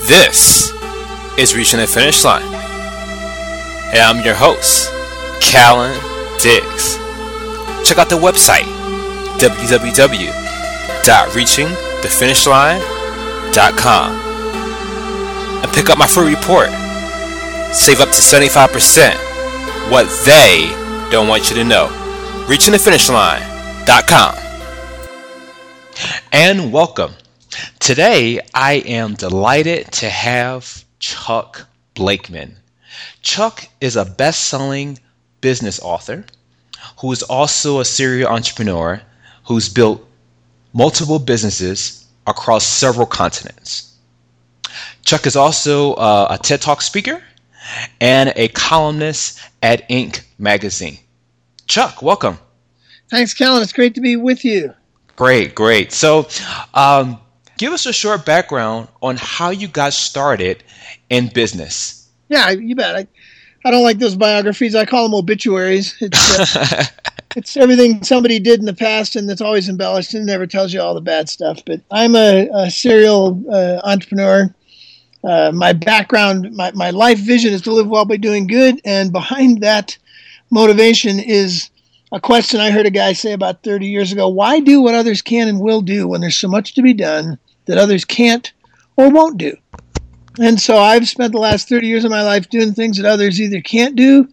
This is Reaching the Finish Line. And I'm your host, Kallen Diggs. Check out the website, www.reachingthefinishline.com. And pick up my free report. Save up to 75% what they don't want you to know. ReachingTheFinishLine.com. And welcome. Today, I am delighted to have Chuck Blakeman. Chuck is a best selling business author who is also a serial entrepreneur who's built multiple businesses across several continents. Chuck is also uh, a TED Talk speaker and a columnist at Inc. magazine. Chuck, welcome. Thanks, Kallen. It's great to be with you. Great, great. So, um, give us a short background on how you got started in business. Yeah, you bet. I, I don't like those biographies. I call them obituaries. It's, uh, it's everything somebody did in the past and it's always embellished and never tells you all the bad stuff. But I'm a, a serial uh, entrepreneur. Uh, my background, my, my life vision is to live well by doing good. And behind that motivation is a question I heard a guy say about 30 years ago why do what others can and will do when there's so much to be done that others can't or won't do? And so I've spent the last 30 years of my life doing things that others either can't do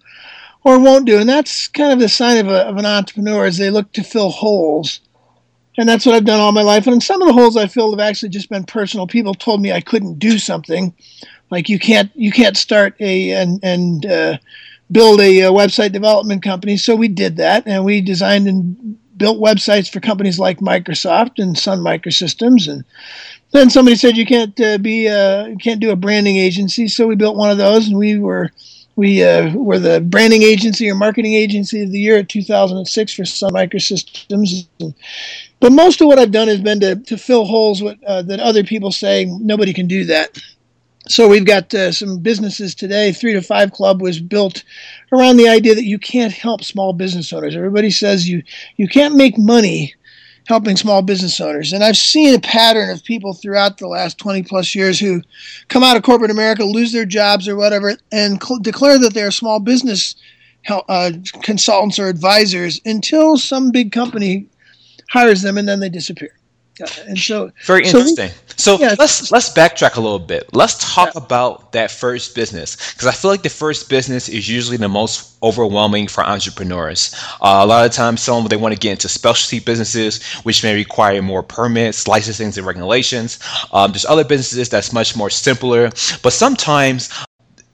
or won't do. And that's kind of the sign of, a, of an entrepreneur as they look to fill holes. And that's what I've done all my life. And some of the holes I filled have actually just been personal. People told me I couldn't do something, like you can't you can't start a and and uh, build a, a, website development company. So we did that, and we designed and built websites for companies like Microsoft and Sun Microsystems. And then somebody said you can't uh, be uh, you can't do a branding agency, so we built one of those, and we were we uh, were the branding agency or marketing agency of the year at 2006 for Sun Microsystems. But most of what I've done has been to, to fill holes with, uh, that other people say nobody can do that. So we've got uh, some businesses today. Three to Five Club was built around the idea that you can't help small business owners. Everybody says you you can't make money helping small business owners, and I've seen a pattern of people throughout the last 20 plus years who come out of corporate America, lose their jobs or whatever, and cl- declare that they're small business uh, consultants or advisors until some big company hires them, and then they disappear. And so, very interesting. So, so yeah, let's let's backtrack a little bit. Let's talk yeah. about that first business because I feel like the first business is usually the most overwhelming for entrepreneurs. Uh, a lot of times, some they want to get into specialty businesses, which may require more permits, licensing, and regulations. Um, there's other businesses that's much more simpler, but sometimes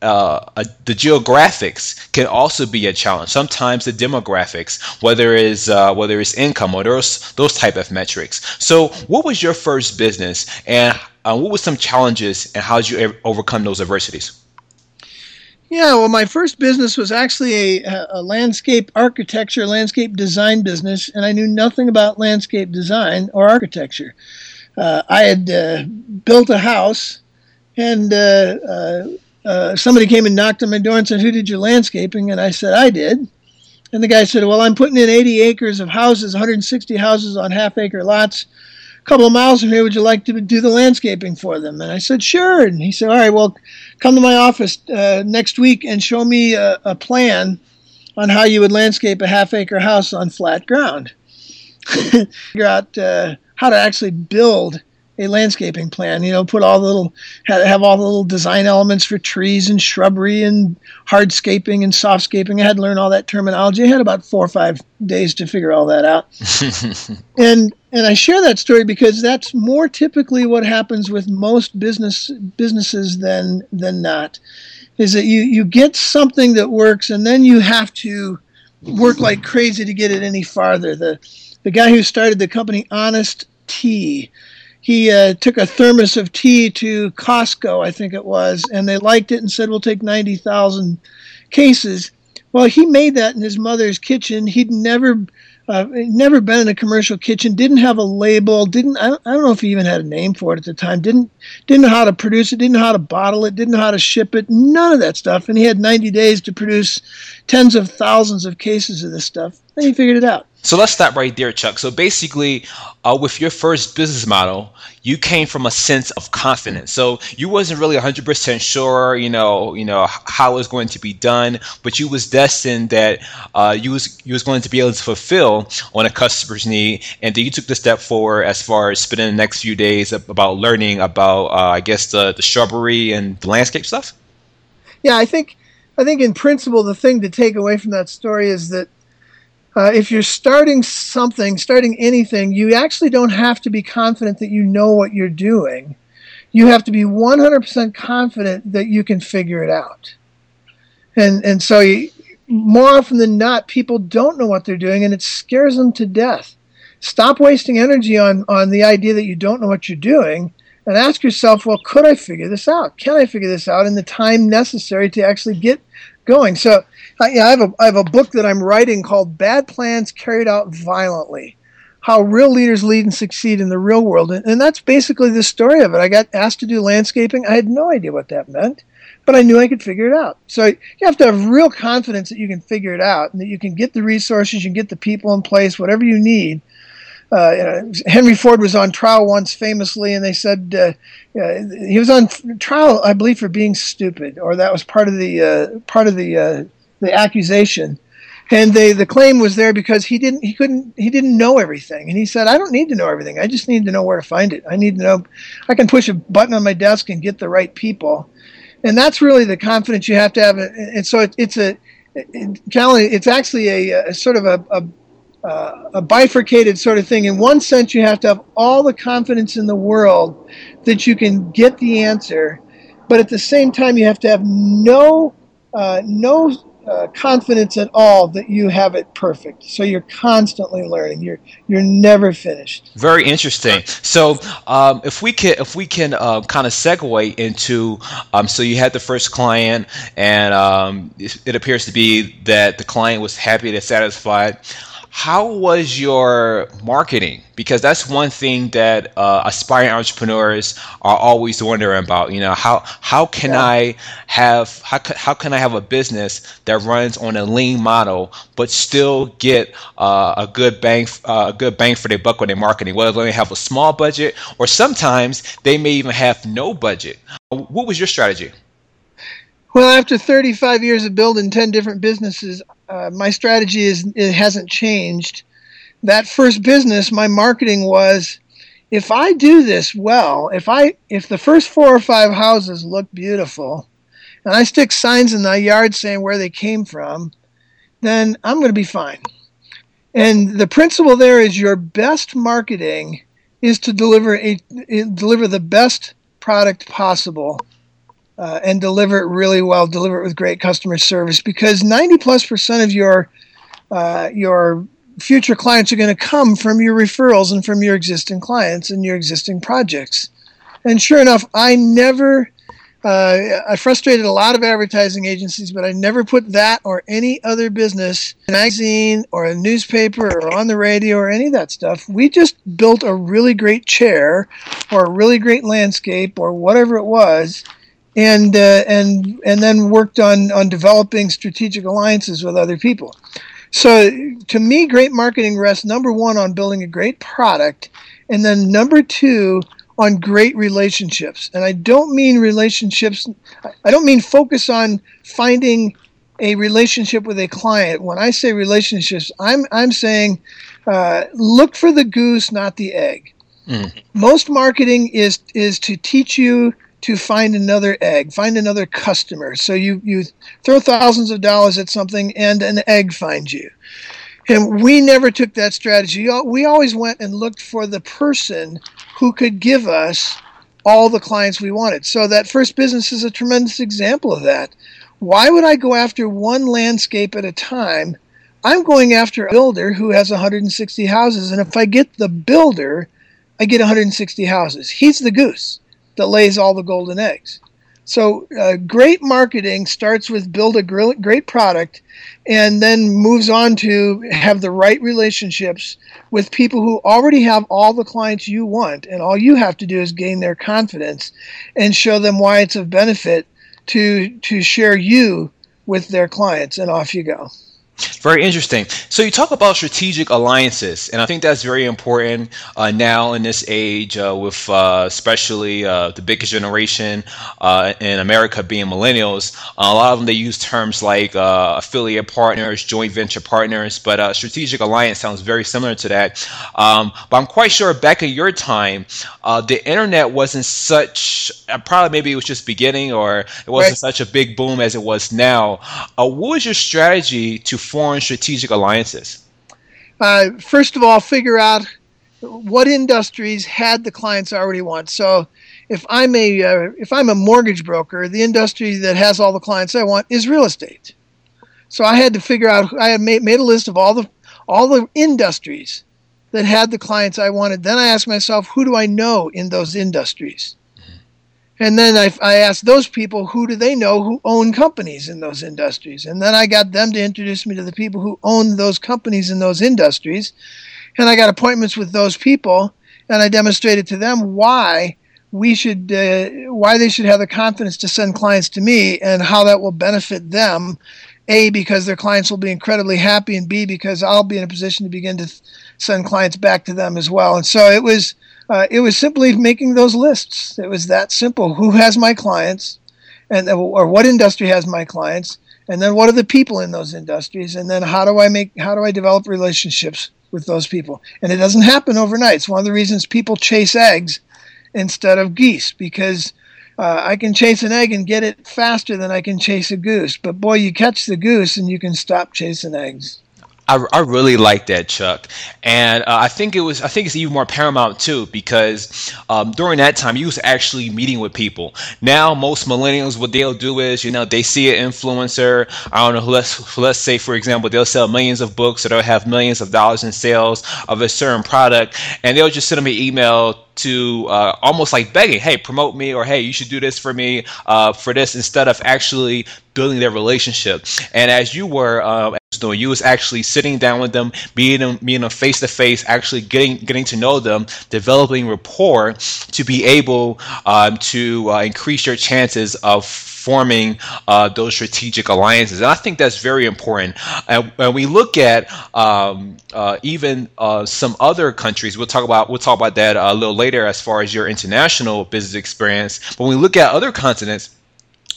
uh, a, the geographics can also be a challenge. Sometimes the demographics, whether it's uh, whether it's income or those those type of metrics. So, what was your first business, and uh, what were some challenges, and how did you overcome those adversities? Yeah, well, my first business was actually a, a landscape architecture, landscape design business, and I knew nothing about landscape design or architecture. Uh, I had uh, built a house and uh, uh, somebody came and knocked on my door and said, Who did your landscaping? And I said, I did. And the guy said, Well, I'm putting in 80 acres of houses, 160 houses on half acre lots. A couple of miles from here, would you like to do the landscaping for them? And I said, Sure. And he said, All right, well, come to my office uh, next week and show me a, a plan on how you would landscape a half acre house on flat ground. Figure out uh, how to actually build a landscaping plan. You know, put all the little have all the little design elements for trees and shrubbery and hardscaping and softscaping. I had to learn all that terminology. I had about four or five days to figure all that out. and and I share that story because that's more typically what happens with most business businesses than than not. Is that you you get something that works and then you have to work like crazy to get it any farther. The the guy who started the company Honest Tea he uh, took a thermos of tea to Costco, I think it was, and they liked it and said, "We'll take ninety thousand cases." Well, he made that in his mother's kitchen. He'd never, uh, never been in a commercial kitchen. Didn't have a label. Didn't I don't, I don't know if he even had a name for it at the time. Didn't didn't know how to produce it. Didn't know how to bottle it. Didn't know how to ship it. None of that stuff. And he had ninety days to produce tens of thousands of cases of this stuff. And he figured it out. So let's stop right there, Chuck. So basically, uh, with your first business model, you came from a sense of confidence. So you wasn't really 100% sure, you know, you know how it was going to be done, but you was destined that uh, you was you was going to be able to fulfill on a customer's need, and then you took the step forward as far as spending the next few days about learning about, uh, I guess, the the shrubbery and the landscape stuff. Yeah, I think I think in principle the thing to take away from that story is that uh, if you're starting something, starting anything, you actually don't have to be confident that you know what you're doing. You have to be 100% confident that you can figure it out. And, and so, you, more often than not, people don't know what they're doing and it scares them to death. Stop wasting energy on, on the idea that you don't know what you're doing and ask yourself, well, could I figure this out? Can I figure this out in the time necessary to actually get going? So, I, I, have a, I have a book that I'm writing called Bad Plans Carried Out Violently How Real Leaders Lead and Succeed in the Real World. And, and that's basically the story of it. I got asked to do landscaping. I had no idea what that meant, but I knew I could figure it out. So you have to have real confidence that you can figure it out and that you can get the resources, you can get the people in place, whatever you need uh, Henry Ford was on trial once famously, and they said uh, uh, he was on trial, I believe, for being stupid, or that was part of the uh, part of the uh, the accusation. And they, the claim was there because he didn't he couldn't he didn't know everything, and he said, "I don't need to know everything. I just need to know where to find it. I need to know I can push a button on my desk and get the right people." And that's really the confidence you have to have. And so it, it's a generally it's actually a, a sort of a, a uh, a bifurcated sort of thing. In one sense, you have to have all the confidence in the world that you can get the answer, but at the same time, you have to have no uh, no uh, confidence at all that you have it perfect. So you're constantly learning. You're you're never finished. Very interesting. So um, if we can if we can uh, kind of segue into um, so you had the first client and um, it, appears to be that the client was happy and satisfied how was your marketing? Because that's one thing that uh, aspiring entrepreneurs are always wondering about. You know, how how can yeah. I have how how can I have a business that runs on a lean model but still get uh, a good bang uh, a good bang for their buck with their marketing? Whether they have a small budget or sometimes they may even have no budget. What was your strategy? Well, after 35 years of building 10 different businesses, uh, my strategy is it hasn't changed. That first business, my marketing was if I do this well, if I if the first four or five houses look beautiful, and I stick signs in the yard saying where they came from, then I'm going to be fine. And the principle there is your best marketing is to deliver a deliver the best product possible uh, and deliver it really well, deliver it with great customer service because 90 plus percent of your uh, your future clients are going to come from your referrals and from your existing clients and your existing projects. And sure enough, I never uh, I frustrated a lot of advertising agencies, but I never put that or any other business in a magazine or a newspaper or on the radio or any of that stuff. We just built a really great chair or a really great landscape or whatever it was and uh, and and then worked on on developing strategic alliances with other people. So to me, great marketing rests number one on building a great product, and then number two on great relationships. And I don't mean relationships. I don't mean focus on finding a relationship with a client. When I say relationships, I'm I'm saying uh, look for the goose, not the egg. Mm. Most marketing is is to teach you to find another egg, find another customer. So you, you throw thousands of dollars at something and an egg finds you. And we never took that strategy. We always went and looked for the person who could give us all the clients we wanted. So that first business is a tremendous example of that. Why would I go after one landscape at a time? I'm going after a builder who has 160 houses. And if I get the builder, I get 160 houses. He's the goose that lays all the golden eggs. So, uh, great marketing starts with build a great product and then moves on to have the right relationships with people who already have all the clients you want. And all you have to do is gain their confidence and show them why it's of benefit to, to share you with their clients. And off you go. Very interesting. So you talk about strategic alliances, and I think that's very important uh, now in this age, uh, with uh, especially uh, the biggest generation uh, in America being millennials. a lot of them they use terms like uh, affiliate partners, joint venture partners, but strategic alliance sounds very similar to that. Um, but I'm quite sure back in your time, the internet wasn't such. probably maybe it was just beginning, or it wasn't right. such a big boom as it was now. what was your strategy to foreign strategic alliances? Uh, first of all, figure out what industries had the clients already want. So, if I'm a uh, if I'm a mortgage broker, the industry that has all the clients I want is real estate. So I had to figure out. I had made, made a list of all the all the industries that had the clients I wanted. Then I asked myself, who do I know in those industries? And then I, I asked those people, who do they know who own companies in those industries? And then I got them to introduce me to the people who own those companies in those industries. And I got appointments with those people, and I demonstrated to them why we should, uh, why they should have the confidence to send clients to me, and how that will benefit them. A, because their clients will be incredibly happy, and B, because I'll be in a position to begin to send clients back to them as well. And so it was uh, it was simply making those lists. It was that simple. Who has my clients, and or what industry has my clients, and then what are the people in those industries, and then how do I make how do I develop relationships with those people? And it doesn't happen overnight. It's one of the reasons people chase eggs instead of geese because. Uh, I can chase an egg and get it faster than I can chase a goose. But boy, you catch the goose and you can stop chasing eggs. I, I really like that, Chuck, and uh, I think it was. I think it's even more paramount too because um, during that time you was actually meeting with people. Now most millennials, what they'll do is, you know, they see an influencer. I don't know. Let's let's say for example, they'll sell millions of books or they'll have millions of dollars in sales of a certain product, and they'll just send them an email to uh, almost like begging, hey, promote me, or hey, you should do this for me uh, for this, instead of actually building their relationship. And as you were uh, doing, you was actually sitting down with them, meeting them, them face to face, actually getting getting to know them, developing rapport to be able um, to uh, increase your chances of forming uh, those strategic alliances. And I think that's very important. And when we look at um, uh, even uh, some other countries, we'll talk about we'll talk about that a little later as far as your international business experience. But when we look at other continents,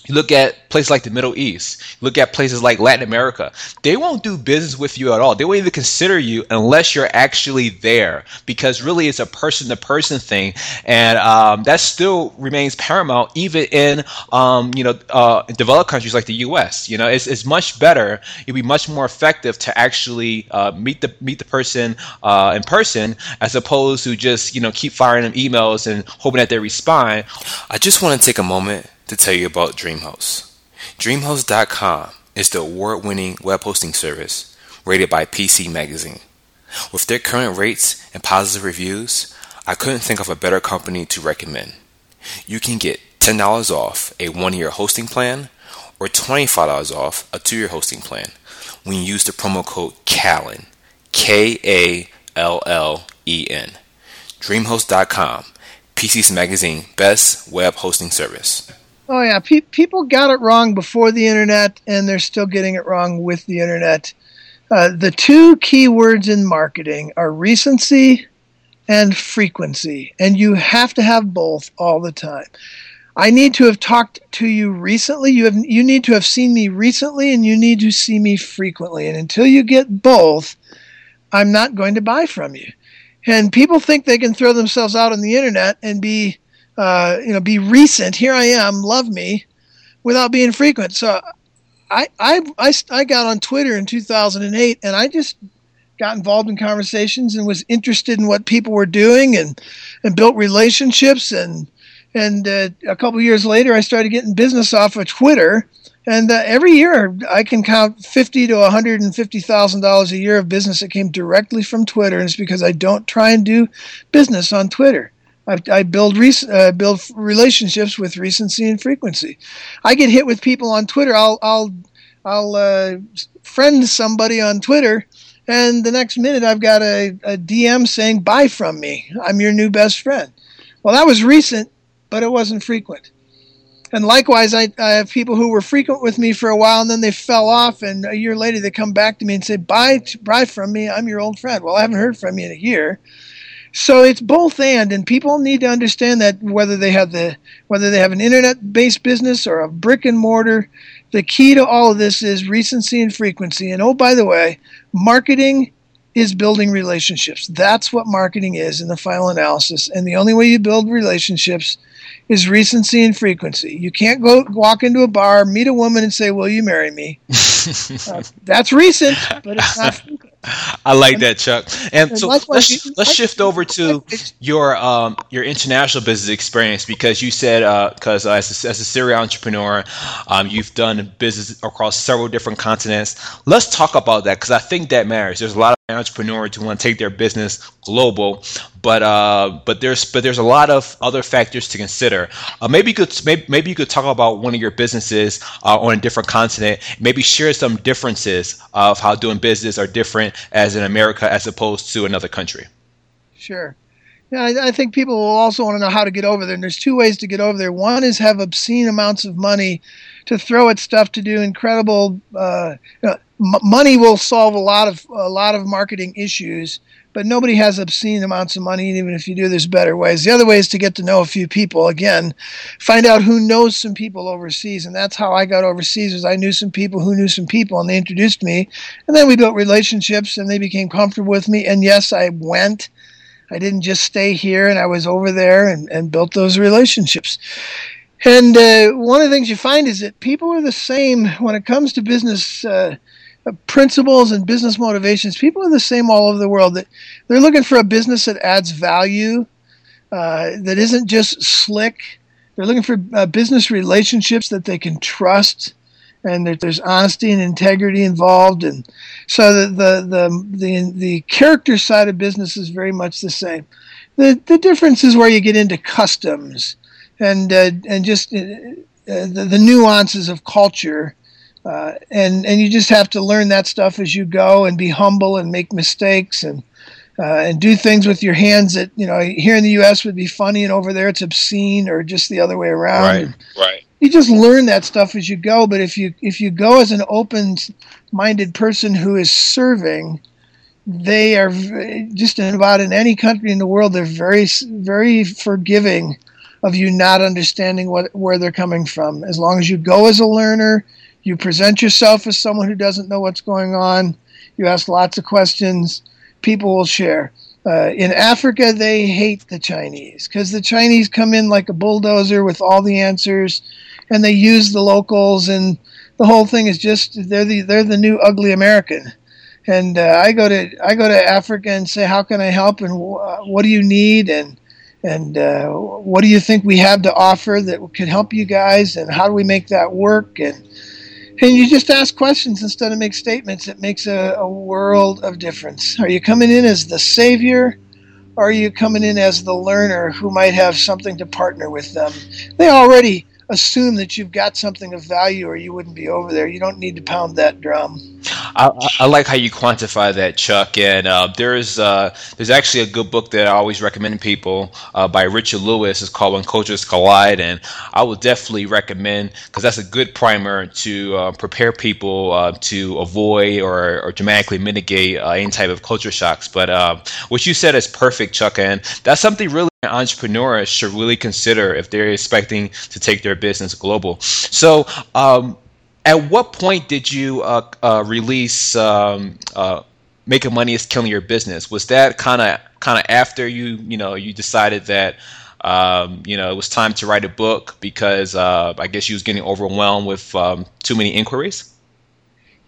you look at places like the Middle East, look at places like Latin America. They won't do business with you at all. They won't even consider you unless you're actually there because really it's a person to person thing. And um, that still remains paramount even in, um, you know, uh, developed countries like the U.S. You know, it's, it's much better. It'd be much more effective to actually uh, meet the meet the person uh, in person as opposed to just, you know, keep firing them emails and hoping that they respond. I just want to take a moment to tell you about DreamHost. DreamHost.com is the award winning web hosting service rated by PC Magazine. With their current rates and positive reviews, I couldn't think of a better company to recommend. You can get $10 off a one year hosting plan or $25 off a two year hosting plan when you use the promo code KALLEN. K A L L E N. DreamHost.com, PC's Magazine best web hosting service. Oh yeah, Pe- people got it wrong before the internet, and they're still getting it wrong with the internet. Uh, the two key words in marketing are recency and frequency, and you have to have both all the time. I need to have talked to you recently. You have you need to have seen me recently, and you need to see me frequently. And until you get both, I'm not going to buy from you. And people think they can throw themselves out on the internet and be uh, you know, be recent. Here I am, love me, without being frequent. So I, I, I, I got on Twitter in 2008 and I just got involved in conversations and was interested in what people were doing and, and built relationships. And, and uh, a couple years later, I started getting business off of Twitter. And uh, every year, I can count fifty to one hundred and fifty thousand dollars a year of business that came directly from Twitter, and it's because I don't try and do business on Twitter. I, I build rec- uh, build relationships with recency and frequency. I get hit with people on Twitter. I'll I'll I'll uh, friend somebody on Twitter, and the next minute I've got a, a DM saying "Buy from me. I'm your new best friend." Well, that was recent, but it wasn't frequent. and likewise, I, I, have people who were frequent with me for a while and then they fell off, and a year later they come back to me and say, "Buy, buy from me. I'm your old friend." Well, I haven't heard from you in a year, so it's both and, and people need to understand that whether they have the whether they have an internet-based business or a brick and mortar, the key to all of this is recency and frequency. And oh, by the way, marketing is building relationships. That's what marketing is in the final analysis. And the only way you build relationships is recency and frequency. You can't go walk into a bar, meet a woman, and say, "Will you marry me?" uh, that's recent, but it's not. I like that, Chuck. And, and so let's let's shift over to your um, your international business experience because you said because uh, as, a, as a serial entrepreneur, um, you've done business across several different continents. Let's talk about that because I think that matters. There's a lot of entrepreneurs who want to take their business global, but uh, but there's but there's a lot of other factors to consider. Uh, maybe you could maybe, maybe you could talk about one of your businesses uh, on a different continent. Maybe share some differences of how doing business are different as in America as opposed to another country. Sure. Yeah, I, I think people will also want to know how to get over there. And there's two ways to get over there. One is have obscene amounts of money to throw at stuff to do incredible. Uh, you know, m- money will solve a lot of a lot of marketing issues but nobody has obscene amounts of money. And Even if you do, there's better ways. The other way is to get to know a few people. Again, find out who knows some people overseas, and that's how I got overseas. Was I knew some people who knew some people, and they introduced me, and then we built relationships, and they became comfortable with me. And yes, I went. I didn't just stay here, and I was over there and, and built those relationships. And uh, one of the things you find is that people are the same when it comes to business. Uh, principles and business motivations. People are the same all over the world. That they're looking for a business that adds value, uh, that isn't just slick. They're looking for uh, business relationships that they can trust, and that there's honesty and integrity involved. And so the the the the, the character side of business is very much the same. The the difference is where you get into customs and uh, and just uh, the, the nuances of culture uh, and and you just have to learn that stuff as you go and be humble and make mistakes and uh, and do things with your hands that you know here in the U.S. would be funny and over there it's obscene or just the other way around. Right, right. You just learn that stuff as you go. But if you if you go as an open-minded person who is serving, they are just about in any country in the world they're very very forgiving of you not understanding what where they're coming from. As long as you go as a learner you present yourself as someone who doesn't know what's going on. You ask lots of questions. People will share. Uh, in Africa, they hate the Chinese because the Chinese come in like a bulldozer with all the answers, and they use the locals, and the whole thing is just they're the they're the new ugly American. And uh, I go to I go to Africa and say, how can I help, and wh- what do you need, and and uh, what do you think we have to offer that could help you guys, and how do we make that work, and and you just ask questions instead of make statements. It makes a, a world of difference. Are you coming in as the savior? Or are you coming in as the learner who might have something to partner with them? They already assume that you've got something of value or you wouldn't be over there. You don't need to pound that drum. I, I like how you quantify that, Chuck. And uh, there's uh, there's actually a good book that I always recommend people uh, by Richard Lewis. It's called When Cultures Collide, and I would definitely recommend because that's a good primer to uh, prepare people uh, to avoid or, or dramatically mitigate uh, any type of culture shocks. But what you said is perfect, Chuck, and that's something really entrepreneurs should really consider if they're expecting to take their business global. So, um, at what point did you uh, uh, release um, uh, "Making Money Is Killing Your Business"? Was that kind of kind of after you you know you decided that um, you know it was time to write a book because uh, I guess you was getting overwhelmed with um, too many inquiries?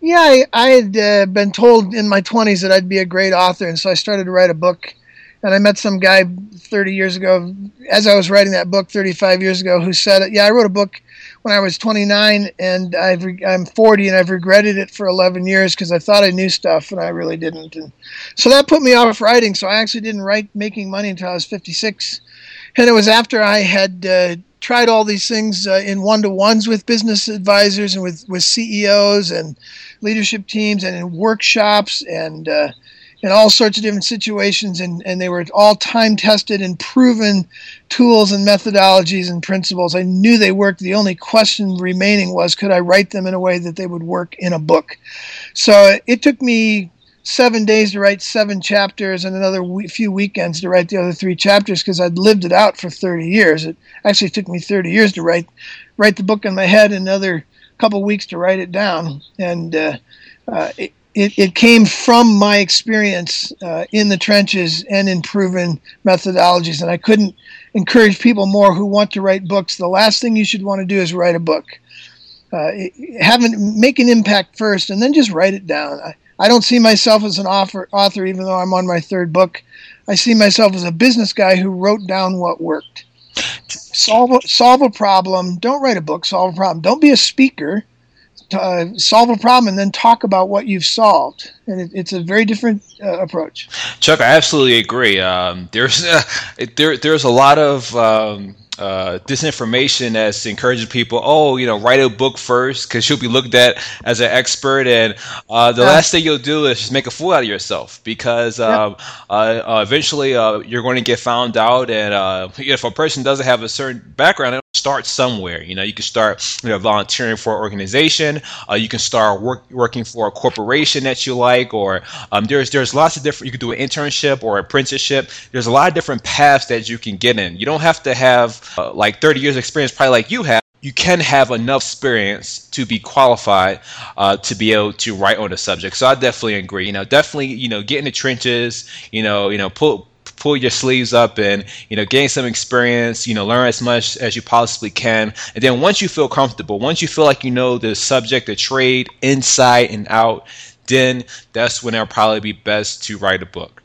Yeah, I, I had uh, been told in my 20s that I'd be a great author, and so I started to write a book and I met some guy 30 years ago, as I was writing that book 35 years ago, who said, "Yeah, I wrote a book when I was 29, and I've re- I'm 40, and I've regretted it for 11 years because I thought I knew stuff, and I really didn't." And so that put me off writing. So I actually didn't write Making Money until I was 56, and it was after I had uh, tried all these things uh, in one-to-ones with business advisors and with with CEOs and leadership teams, and in workshops and uh, in all sorts of different situations, and, and they were all time tested and proven tools and methodologies and principles. I knew they worked. The only question remaining was could I write them in a way that they would work in a book? So it took me seven days to write seven chapters and another few weekends to write the other three chapters because I'd lived it out for 30 years. It actually took me 30 years to write write the book in my head, and another couple weeks to write it down. And uh, uh, it, it, it, came from my experience uh, in the trenches and in proven methodologies. And I couldn't encourage people more who want to write books. The last thing you should want to do is write a book. Uh, have an, make an impact first, and then just write it down. I, I don't see myself as an author, author, even though I'm on my third book. I see myself as a business guy who wrote down what worked. Solve solve a problem. Don't write a book. Solve a problem. Don't be a speaker. Uh, solve a problem and then talk about what you've solved. And it, it's a very different uh, approach. Chuck, I absolutely agree. Um, there's uh, there there's a lot of um, uh, disinformation that's encouraging people, oh, you know, write a book first because you'll be looked at as an expert, and uh, the yeah. last thing you'll do is just make a fool out of yourself because um, uh, uh, eventually uh, you're going to get found out, and if a person doesn't have a certain background, start somewhere. You know, you can start you know volunteering for an organization. Uh, you can start work, working for a corporation that you like, or um, there's there's lots of different. You can do an internship or apprenticeship. There's a lot of different paths that you can get in. You don't have to have uh, like 30 years experience, probably like you have. You can have enough experience to be qualified uh, to be able to write on the subject. So I definitely agree. You know, definitely, you know, get in the trenches. You know, you know, pull pull your sleeves up and you know gain some experience you know learn as much as you possibly can. And then once you feel comfortable once you feel like you know the subject the trade inside and out then that's when it'll probably be best to write a book.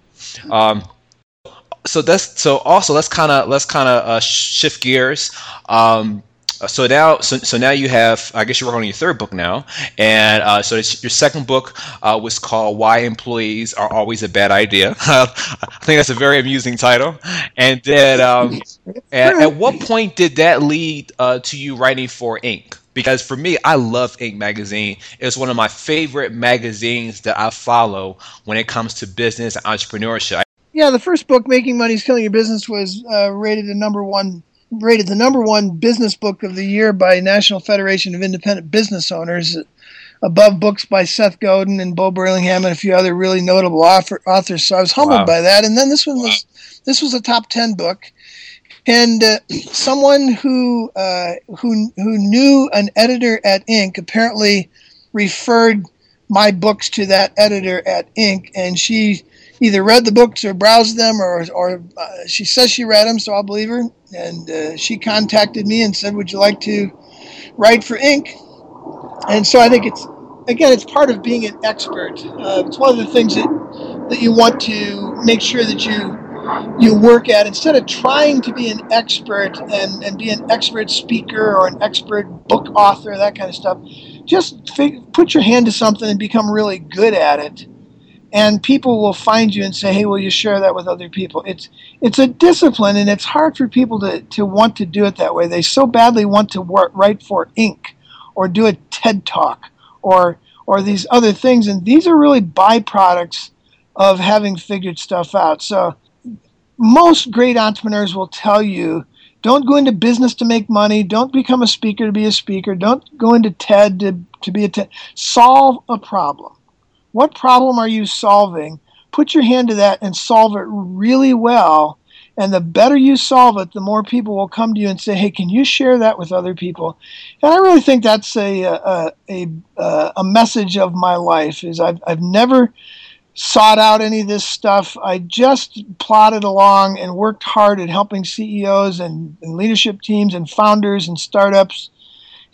Um, so that's so also let's kind of let's kind of uh, shift gears. Um, so now so, so now you have i guess you're working on your third book now and uh, so your second book uh, was called why employees are always a bad idea. I think that's a very amusing title. And then um, at, at, what point did that lead uh, to you writing for inc? Because for me i love inc magazine. It's one of my favorite magazines that i follow when it comes to business and entrepreneurship. Yeah the first book making money is killing your business was uh, rated a number one rated the number one business book of the year by National Federation of Independent Business Owners, above books by Seth Godin and Bo Burlingham and a few other really notable author, authors. So I was humbled wow. by that. And then this one was this was a top ten book, and uh, someone who uh, who who knew an editor at Inc. apparently referred my books to that editor at Inc. and she either read the books or browsed them, or or uh, she says she read them, so I'll believe her. And uh, she contacted me and said, "Would you like to write for Inc?" And so I think it's again, it's part of being an expert. Uh, it's one of the things that that you want to make sure that you you work at instead of trying to be an expert and, and be an expert speaker or an expert book author that kind of stuff just fig- put your hand to something and become really good at it and people will find you and say, "Hey, will you share that with other people?" It's it's a discipline, and it's hard for people to to want to do it that way. They so badly want to work, write for Inc. or do a TED talk or or these other things, and these are really byproducts of having figured stuff out. So most great entrepreneurs will tell you don't go into business to make money don't become a speaker to be a speaker don't go into ted to, to be a ted solve a problem what problem are you solving? Put your hand to that and solve it really well. And the better you solve it, the more people will come to you and say, "Hey, can you share that with other people?" And I really think that's a a a, a message of my life. Is I've I've never sought out any of this stuff. I just plodded along and worked hard at helping CEOs and, and leadership teams and founders and startups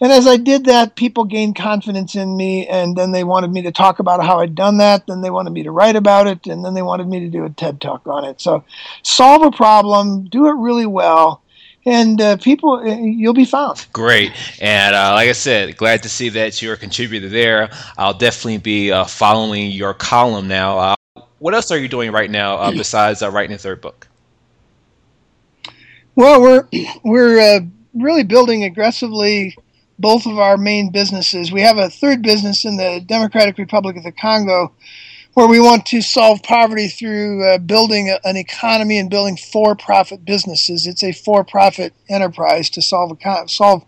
and as I did that, people gained confidence in me, and then they wanted me to talk about how I'd done that. Then they wanted me to write about it, and then they wanted me to do a TED talk on it. So, solve a problem, do it really well, and uh, people, uh, you'll be found. Great, and uh, like I said, glad to see that you're a contributor there. I'll definitely be uh, following your column now. Uh, what else are you doing right now uh, besides writing a third book? Well, we're we're really building aggressively both of our main businesses. We have a third business in the Democratic Republic of the Congo, where we want to solve poverty through uh, building a, an economy and building for-profit businesses. It's a for-profit enterprise to solve solve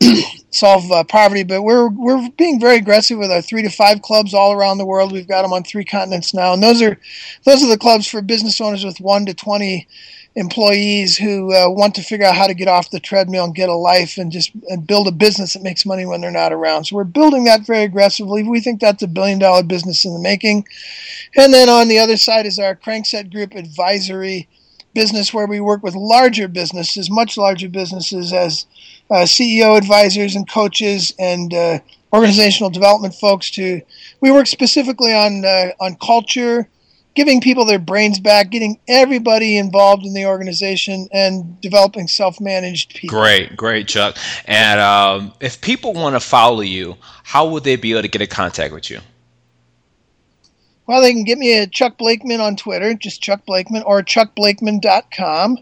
solve uh, poverty. But we're we're being very aggressive with our three to five clubs all around the world. We've got them on three continents now, and those are those are the clubs for business owners with one to twenty employees who uh, want to figure out how to get off the treadmill and get a life and just and build a business that makes money when they're not around. So we're building that very aggressively. We think that's a billion dollar business in the making. And then on the other side is our Crankset Group advisory business where we work with larger businesses, much larger businesses as uh, CEO advisors and coaches and uh, organizational development folks to we work specifically on uh, on culture giving people their brains back, getting everybody involved in the organization, and developing self-managed people. Great, great, Chuck. And um, if people want to follow you, how would they be able to get in contact with you? Well, they can get me at Chuck Blakeman on Twitter, just Chuck Blakeman, or chuckblakeman.com.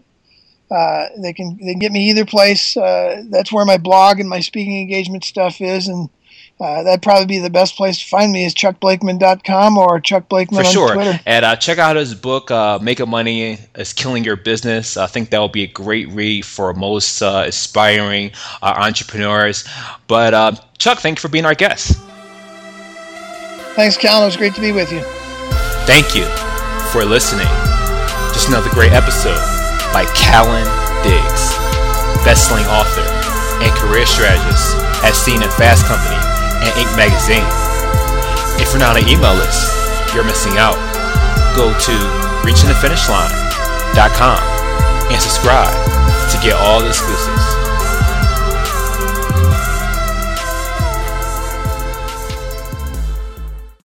Uh, they can they can get me either place. Uh, that's where my blog and my speaking engagement stuff is, and uh, that'd probably be the best place to find me is chuckblakeman.com or Chuck Blakeman For on sure. Twitter. And uh, check out his book, uh, Making Money is Killing Your Business. I think that will be a great read for most uh, aspiring uh, entrepreneurs. But uh, Chuck, thank you for being our guest. Thanks, Kallen. It was great to be with you. Thank you for listening. Just another great episode by Kallen Diggs, best-selling author and career strategist as seen in Fast Company and Inc. magazine. If you're not on an email list, you're missing out. Go to reachingthefinishline.com and subscribe to get all the exclusives.